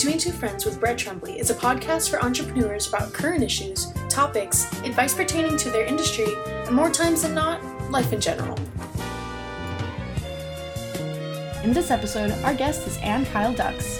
Between Two Friends with Brett Tremblay is a podcast for entrepreneurs about current issues, topics, advice pertaining to their industry, and more times than not, life in general. In this episode, our guest is Ann Kyle Dux.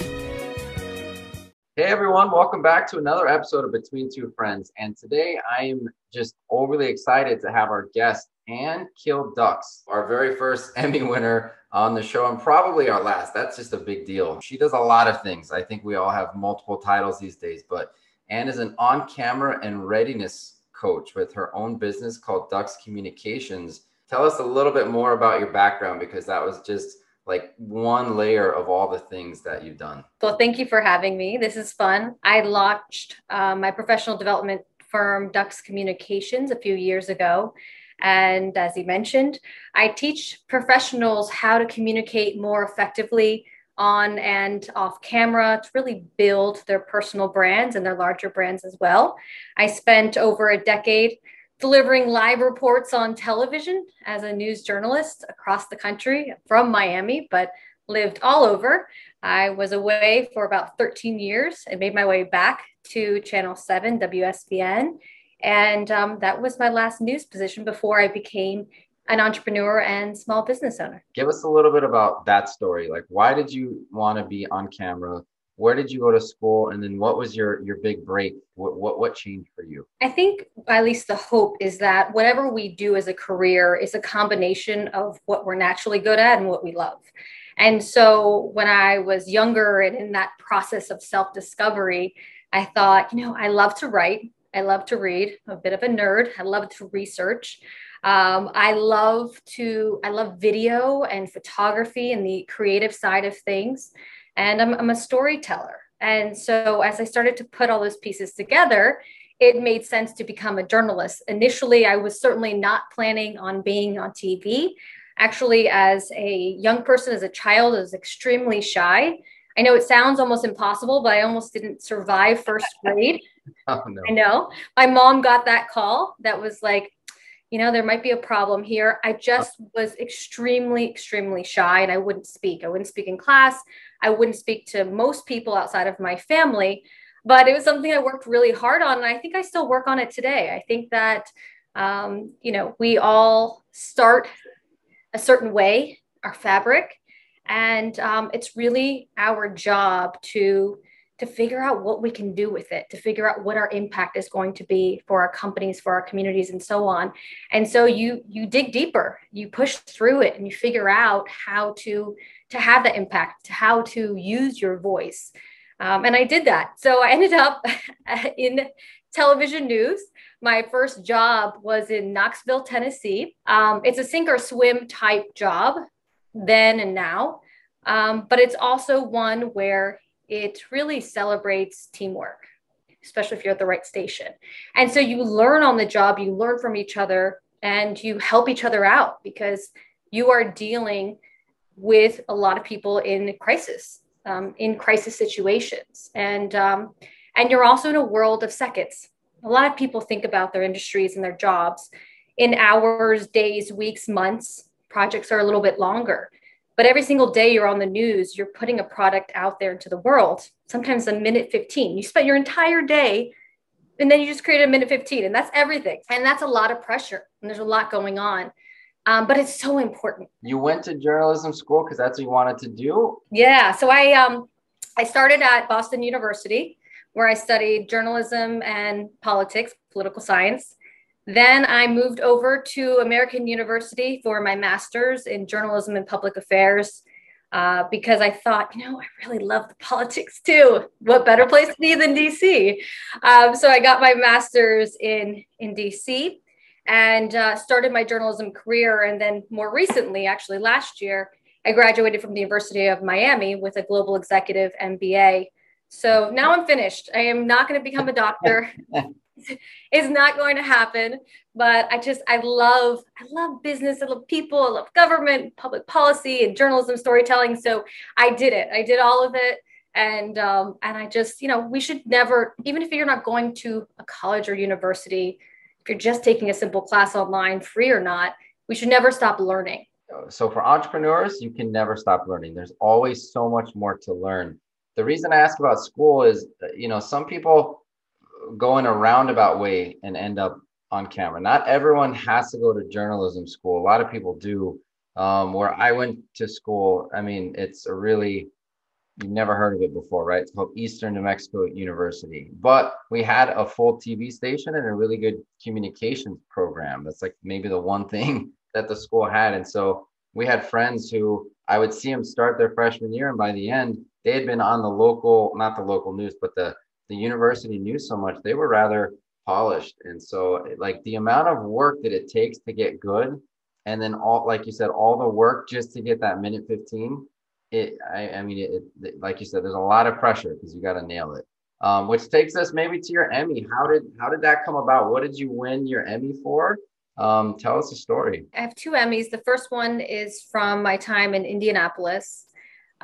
Hey everyone, welcome back to another episode of Between Two Friends. And today I am just overly excited to have our guest, Ann Kyle Dux, our very first Emmy winner on the show and probably our last. That's just a big deal. She does a lot of things. I think we all have multiple titles these days, but Ann is an on camera and readiness coach with her own business called Dux Communications. Tell us a little bit more about your background because that was just like one layer of all the things that you've done. Well, thank you for having me. This is fun. I launched uh, my professional development firm, Dux Communications, a few years ago. And as he mentioned, I teach professionals how to communicate more effectively on and off camera to really build their personal brands and their larger brands as well. I spent over a decade delivering live reports on television as a news journalist across the country from Miami, but lived all over. I was away for about 13 years and made my way back to Channel 7 WSVN and um, that was my last news position before I became an entrepreneur and small business owner. Give us a little bit about that story. Like, why did you want to be on camera? Where did you go to school? And then what was your, your big break? What, what, what changed for you? I think at least the hope is that whatever we do as a career is a combination of what we're naturally good at and what we love. And so when I was younger and in that process of self discovery, I thought, you know, I love to write. I love to read. I'm a bit of a nerd. I love to research. Um, I love to, I love video and photography and the creative side of things. And I'm, I'm a storyteller. And so as I started to put all those pieces together, it made sense to become a journalist. Initially, I was certainly not planning on being on TV. Actually, as a young person, as a child, I was extremely shy. I know it sounds almost impossible, but I almost didn't survive first grade. Oh, no. I know. My mom got that call that was like, you know, there might be a problem here. I just was extremely, extremely shy and I wouldn't speak. I wouldn't speak in class. I wouldn't speak to most people outside of my family. But it was something I worked really hard on. And I think I still work on it today. I think that, um, you know, we all start a certain way, our fabric. And um, it's really our job to to figure out what we can do with it, to figure out what our impact is going to be for our companies, for our communities, and so on. And so you you dig deeper, you push through it, and you figure out how to to have that impact, how to use your voice. Um, and I did that. So I ended up in television news. My first job was in Knoxville, Tennessee. Um, it's a sink or swim type job then and now. Um, but it's also one where it really celebrates teamwork, especially if you're at the right station. And so you learn on the job, you learn from each other, and you help each other out because you are dealing with a lot of people in crisis, um, in crisis situations, and um, and you're also in a world of seconds. A lot of people think about their industries and their jobs in hours, days, weeks, months. Projects are a little bit longer. But every single day you're on the news, you're putting a product out there into the world, sometimes a minute 15. You spent your entire day and then you just create a minute 15 and that's everything. And that's a lot of pressure and there's a lot going on. Um, but it's so important. You went to journalism school because that's what you wanted to do? Yeah. So I, um, I started at Boston University where I studied journalism and politics, political science. Then I moved over to American University for my master's in journalism and public affairs uh, because I thought, you know, I really love the politics too. What better place to be than DC? Um, so I got my master's in in DC and uh, started my journalism career. And then more recently, actually last year, I graduated from the University of Miami with a global executive MBA. So now I'm finished. I am not going to become a doctor. is not going to happen. But I just I love I love business, I love people, I love government, public policy, and journalism, storytelling. So I did it. I did all of it, and um, and I just you know we should never even if you're not going to a college or university, if you're just taking a simple class online, free or not, we should never stop learning. So for entrepreneurs, you can never stop learning. There's always so much more to learn the reason I ask about school is, you know, some people go in a roundabout way and end up on camera. Not everyone has to go to journalism school. A lot of people do. Um, where I went to school, I mean, it's a really you've never heard of it before, right? It's called Eastern New Mexico University. But we had a full TV station and a really good communications program. That's like maybe the one thing that the school had. And so we had friends who I would see them start their freshman year, and by the end, they had been on the local, not the local news, but the the university knew so much they were rather polished. And so, like the amount of work that it takes to get good, and then all, like you said, all the work just to get that minute fifteen it I, I mean it, it, like you said there's a lot of pressure because you got to nail it. Um, which takes us maybe to your emmy. How did how did that come about? What did you win your emmy for? Um, tell us a story. I have two emmys. The first one is from my time in indianapolis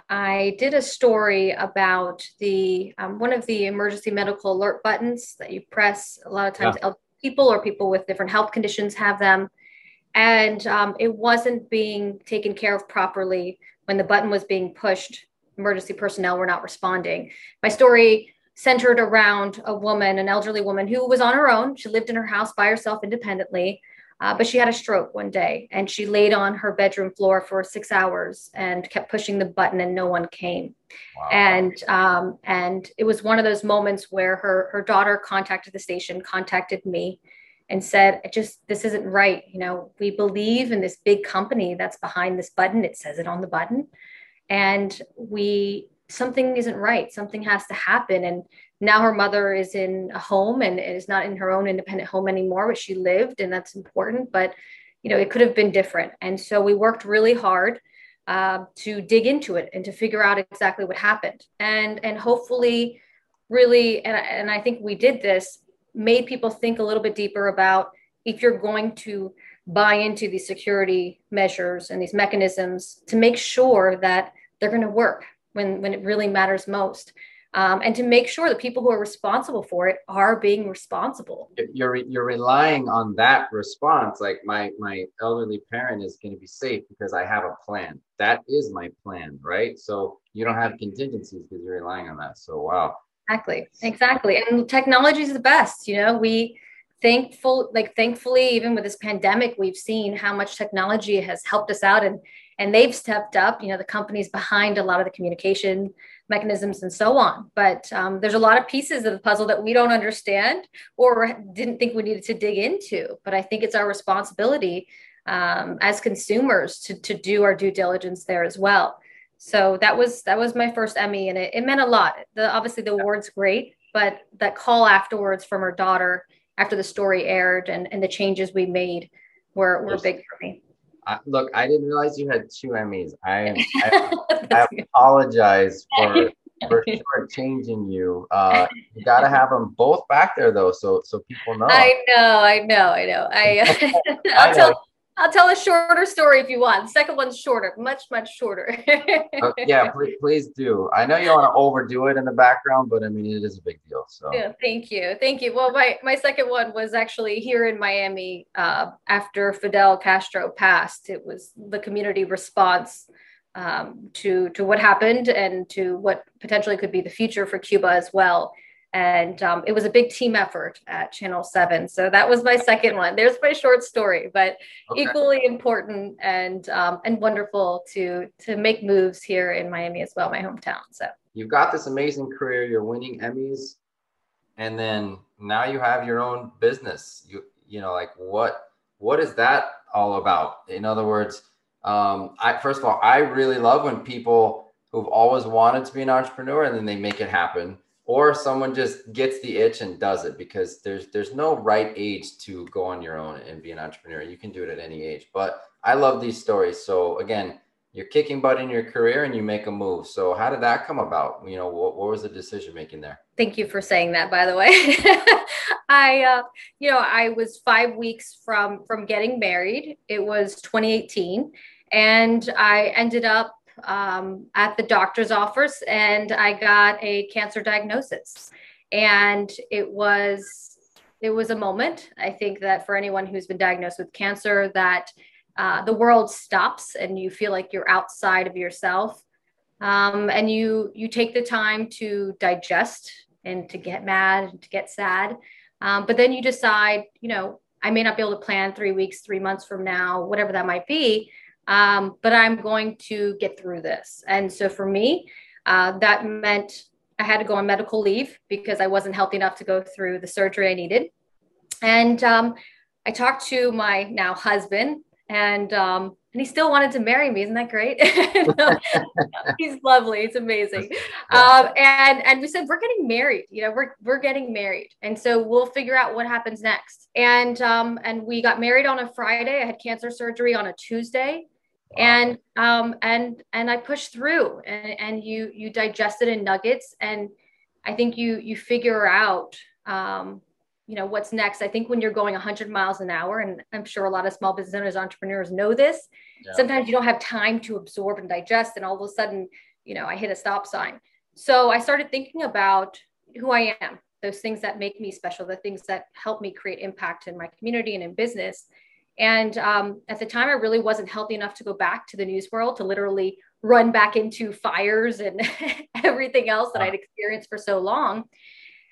i did a story about the um, one of the emergency medical alert buttons that you press a lot of times yeah. people or people with different health conditions have them and um, it wasn't being taken care of properly when the button was being pushed, emergency personnel were not responding. My story centered around a woman, an elderly woman who was on her own. She lived in her house by herself independently, uh, but she had a stroke one day and she laid on her bedroom floor for six hours and kept pushing the button and no one came. Wow. And um, and it was one of those moments where her her daughter contacted the station, contacted me, and said, it just, this isn't right. You know, we believe in this big company that's behind this button. It says it on the button. And we, something isn't right. Something has to happen. And now her mother is in a home and is not in her own independent home anymore, but she lived, and that's important. But, you know, it could have been different. And so we worked really hard uh, to dig into it and to figure out exactly what happened. And, and hopefully, really, and, and I think we did this made people think a little bit deeper about if you're going to buy into these security measures and these mechanisms to make sure that they're going to work when, when it really matters most. Um, and to make sure the people who are responsible for it are being responsible. You're you're relying on that response. Like my my elderly parent is going to be safe because I have a plan. That is my plan, right? So you don't have contingencies because you're relying on that. So wow, Exactly. Exactly. And technology is the best. You know, we thankful like thankfully even with this pandemic we've seen how much technology has helped us out and and they've stepped up you know the companies behind a lot of the communication mechanisms and so on but um, there's a lot of pieces of the puzzle that we don't understand or didn't think we needed to dig into but i think it's our responsibility um, as consumers to, to do our due diligence there as well so that was that was my first Emmy, and it, it meant a lot. The obviously the award's great, but that call afterwards from her daughter after the story aired and, and the changes we made were were big for me. I, look, I didn't realize you had two Emmys. I I, I apologize for for changing you. Uh, you got to have them both back there though, so so people know. I know, I know, I know. I I'll tell I'll tell a shorter story if you want. The second one's shorter, much, much shorter. uh, yeah, please, please do. I know you don't want to overdo it in the background, but I mean, it is a big deal. So yeah, thank you. Thank you. Well, my, my second one was actually here in Miami uh, after Fidel Castro passed. It was the community response um, to, to what happened and to what potentially could be the future for Cuba as well and um, it was a big team effort at channel 7 so that was my second one. There's my short story but okay. equally important and um, and wonderful to to make moves here in miami as well my hometown so. You've got this amazing career. You're winning emmys. And then now you have your own business. You you know like what what is that all about? In other words um, I first of all I really love when people who've always wanted to be an entrepreneur and then they make it happen or someone just gets the itch and does it because there's there's no right age to go on your own and be an entrepreneur. You can do it at any age but i love these stories. So again you're kicking butt in your career and you make a move. So how did that come about? You know what, what was the decision making there? Thank you for saying that by the way. I uh, you know i was five weeks from from getting married. It was 2018 and i ended up um, at the doctor's office and I got a cancer diagnosis. And it was it was a moment. I think that for anyone who's been diagnosed with cancer, that uh, the world stops and you feel like you're outside of yourself. um, and you you take the time to digest and to get mad and to get sad um, but then you decide you know i may not be able to plan three weeks three months from now whatever that might be um, but i'm going to get through this and so for me uh, that meant i had to go on medical leave because i wasn't healthy enough to go through the surgery i needed and um, i talked to my now husband and um, and he still wanted to marry me. Isn't that great? He's lovely. It's amazing. Um, and and we said we're getting married. You know, we're we're getting married, and so we'll figure out what happens next. And um, and we got married on a Friday. I had cancer surgery on a Tuesday. Wow. And um and and I pushed through and, and you you digest it in nuggets and I think you you figure out um you know what's next i think when you're going 100 miles an hour and i'm sure a lot of small business owners entrepreneurs know this yeah. sometimes you don't have time to absorb and digest and all of a sudden you know i hit a stop sign so i started thinking about who i am those things that make me special the things that help me create impact in my community and in business and um, at the time i really wasn't healthy enough to go back to the news world to literally run back into fires and everything else that i'd experienced for so long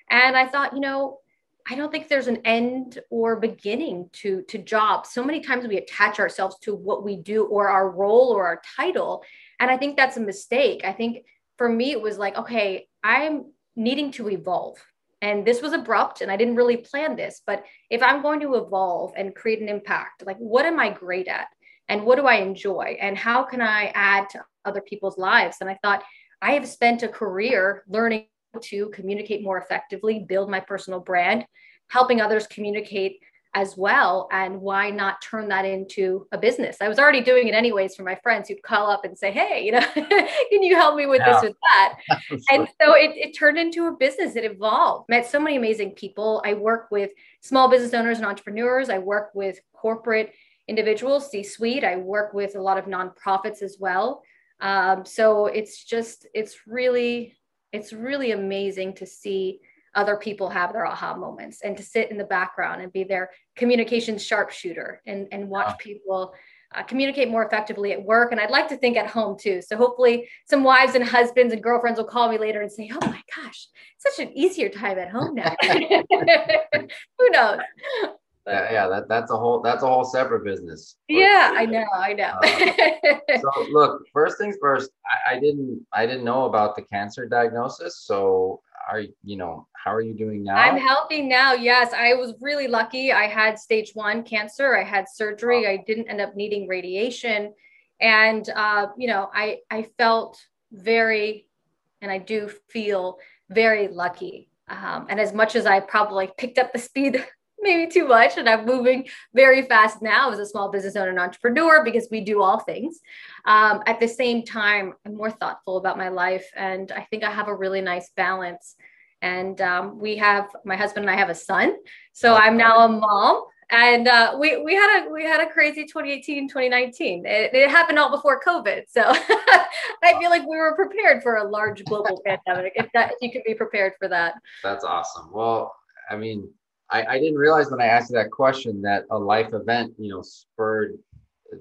and i thought you know I don't think there's an end or beginning to to jobs. So many times we attach ourselves to what we do or our role or our title, and I think that's a mistake. I think for me it was like, okay, I'm needing to evolve. And this was abrupt and I didn't really plan this, but if I'm going to evolve and create an impact, like what am I great at? And what do I enjoy? And how can I add to other people's lives? And I thought I have spent a career learning to communicate more effectively, build my personal brand, helping others communicate as well. And why not turn that into a business? I was already doing it anyways for my friends who'd call up and say, Hey, you know, can you help me with yeah. this, with that? and so it, it turned into a business. It evolved. Met so many amazing people. I work with small business owners and entrepreneurs. I work with corporate individuals, C suite. I work with a lot of nonprofits as well. Um, so it's just, it's really it's really amazing to see other people have their aha moments and to sit in the background and be their communication sharpshooter and, and watch wow. people uh, communicate more effectively at work. And I'd like to think at home too. So hopefully some wives and husbands and girlfriends will call me later and say, oh my gosh, such an easier time at home now. Who knows? yeah, yeah, that, that's a whole that's a whole separate business. Yeah, I know, I know. uh, so look, first things first, I, I, didn't I didn't know about the cancer diagnosis. So are you know how are you doing now? I'm healthy now. Yes, I was really lucky. I had stage one cancer. I had surgery. Wow. I didn't end up needing radiation, and uh, you know I I felt very, and I do feel very lucky. Um, and as much as I probably picked up the speed maybe too much. And I'm moving very fast now as a small business owner and entrepreneur because we do all things. Um, at the same time, I'm more thoughtful about my life. And I think I have a really nice balance. And um, we have my husband and I have a son. So I'm now a mom. And uh, we, we had a we had a crazy 2018 2019 it, it happened all before covid so i feel like we were prepared for a large global pandemic if that if you can be prepared for that that's awesome well i mean I, I didn't realize when I asked that question that a life event, you know, spurred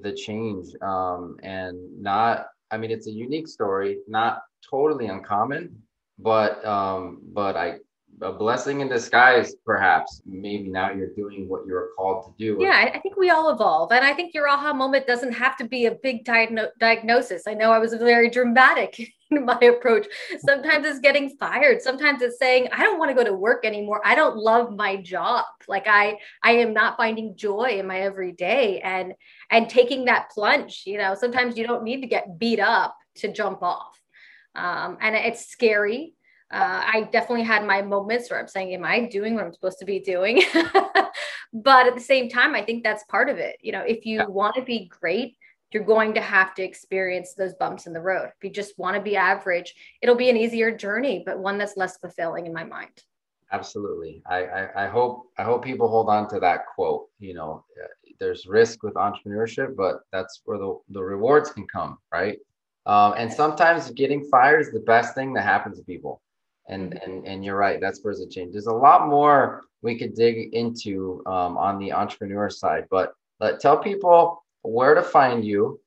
the change. Um, and not, I mean, it's a unique story, not totally uncommon, but um, but I a blessing in disguise, perhaps. Maybe now you're doing what you're called to do. Yeah, I think we all evolve. And I think your aha moment doesn't have to be a big diagno- diagnosis. I know I was very dramatic in my approach. Sometimes it's getting fired. Sometimes it's saying, I don't want to go to work anymore. I don't love my job. Like I, I am not finding joy in my everyday and, and taking that plunge, you know, sometimes you don't need to get beat up to jump off. Um, and it's scary uh, I definitely had my moments where I'm saying, Am I doing what I'm supposed to be doing? but at the same time, I think that's part of it. You know, if you yeah. want to be great, you're going to have to experience those bumps in the road. If you just want to be average, it'll be an easier journey, but one that's less fulfilling in my mind. Absolutely. I, I, I hope I hope people hold on to that quote. You know, uh, there's risk with entrepreneurship, but that's where the, the rewards can come, right? Um, and sometimes getting fired is the best thing that happens to people and and and you're right that's where's it change. There's a lot more we could dig into um, on the entrepreneur side but let tell people where to find you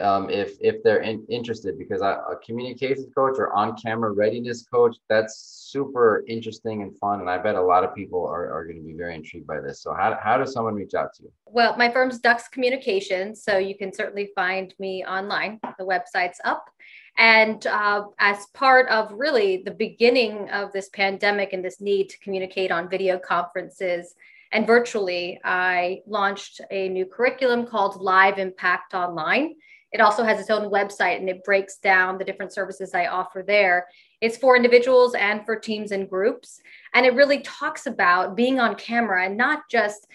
um, if if they're in, interested because I, a communications coach or on camera readiness coach that's super interesting and fun and i bet a lot of people are, are going to be very intrigued by this. So how, how does someone reach out to you? Well my firm's dux communications so you can certainly find me online. The website's up and uh, as part of really the beginning of this pandemic and this need to communicate on video conferences and virtually, I launched a new curriculum called Live Impact Online. It also has its own website and it breaks down the different services I offer there. It's for individuals and for teams and groups. And it really talks about being on camera and not just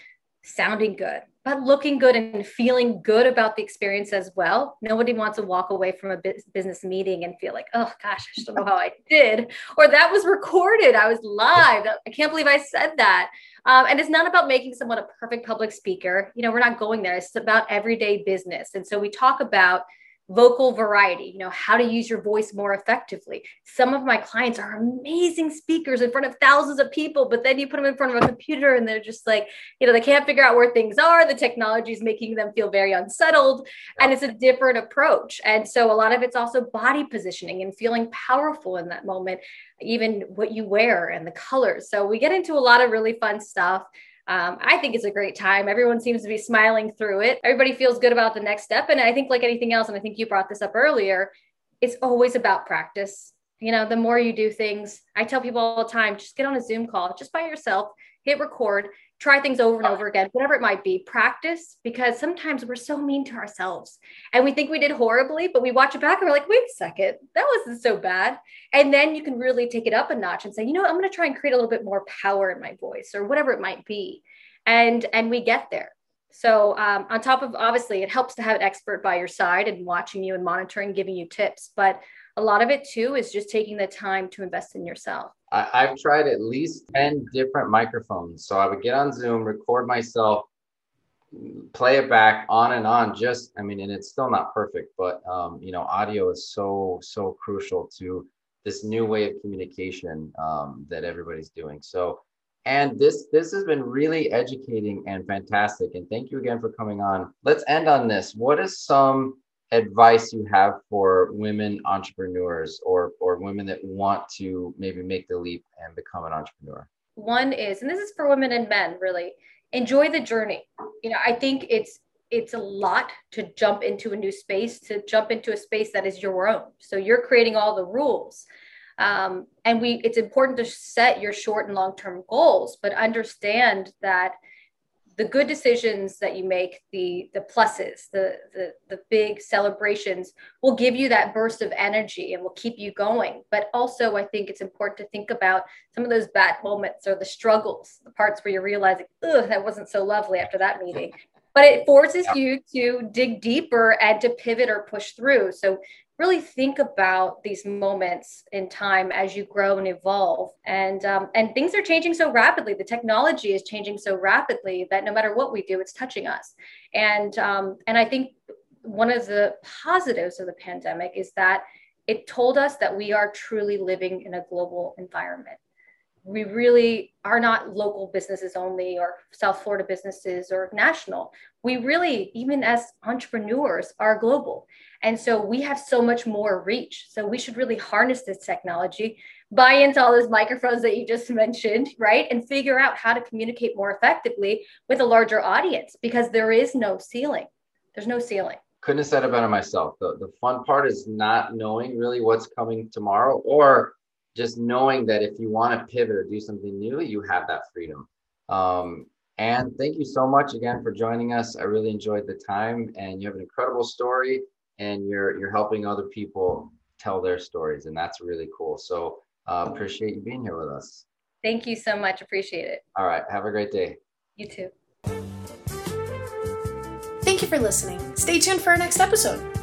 sounding good, but looking good and feeling good about the experience as well. Nobody wants to walk away from a business meeting and feel like, oh gosh, I don't know how I did, or that was recorded. I was live. I can't believe I said that. Um, and it's not about making someone a perfect public speaker. You know, we're not going there. It's about everyday business. And so we talk about vocal variety, you know, how to use your voice more effectively. Some of my clients are amazing speakers in front of thousands of people, but then you put them in front of a computer and they're just like, you know, they can't figure out where things are. The technology is making them feel very unsettled. And it's a different approach. And so a lot of it's also body positioning and feeling powerful in that moment, even what you wear and the colors. So we get into a lot of really fun stuff. Um, I think it's a great time. Everyone seems to be smiling through it. Everybody feels good about the next step. And I think, like anything else, and I think you brought this up earlier, it's always about practice. You know, the more you do things, I tell people all the time just get on a Zoom call just by yourself, hit record, try things over and over again, whatever it might be, practice, because sometimes we're so mean to ourselves and we think we did horribly, but we watch it back and we're like, wait a second, that wasn't so bad. And then you can really take it up a notch and say, you know, what? I'm going to try and create a little bit more power in my voice or whatever it might be. And, and we get there. So um, on top of obviously it helps to have an expert by your side and watching you and monitoring, giving you tips, but a lot of it too is just taking the time to invest in yourself. I, I've tried at least 10 different microphones. So I would get on Zoom, record myself, play it back on and on. Just, I mean, and it's still not perfect, but, um, you know, audio is so, so crucial to this new way of communication um, that everybody's doing. So, and this this has been really educating and fantastic. And thank you again for coming on. Let's end on this. What is some advice you have for women entrepreneurs or or women that want to maybe make the leap and become an entrepreneur? One is, and this is for women and men, really enjoy the journey. You know, I think it's it's a lot to jump into a new space, to jump into a space that is your own. So you're creating all the rules. Um, and we it's important to set your short and long term goals, but understand that the good decisions that you make, the the pluses, the, the the big celebrations will give you that burst of energy and will keep you going. But also, I think it's important to think about some of those bad moments or the struggles, the parts where you're realizing, "Ugh, that wasn't so lovely after that meeting." But it forces you to dig deeper and to pivot or push through. So really think about these moments in time as you grow and evolve. And um, and things are changing so rapidly. The technology is changing so rapidly that no matter what we do it's touching us. And um, and i think one of the positives of the pandemic is that it told us that we are truly living in a global environment. We really are not local businesses only or South Florida businesses or national. We really, even as entrepreneurs, are global. And so we have so much more reach. So we should really harness this technology, buy into all those microphones that you just mentioned, right? And figure out how to communicate more effectively with a larger audience because there is no ceiling. There's no ceiling. Couldn't have said it better myself. The, the fun part is not knowing really what's coming tomorrow or just knowing that if you want to pivot or do something new, you have that freedom. Um, and thank you so much again for joining us. I really enjoyed the time, and you have an incredible story, and you're you're helping other people tell their stories, and that's really cool. So uh, appreciate you being here with us. Thank you so much. Appreciate it. All right. Have a great day. You too. Thank you for listening. Stay tuned for our next episode.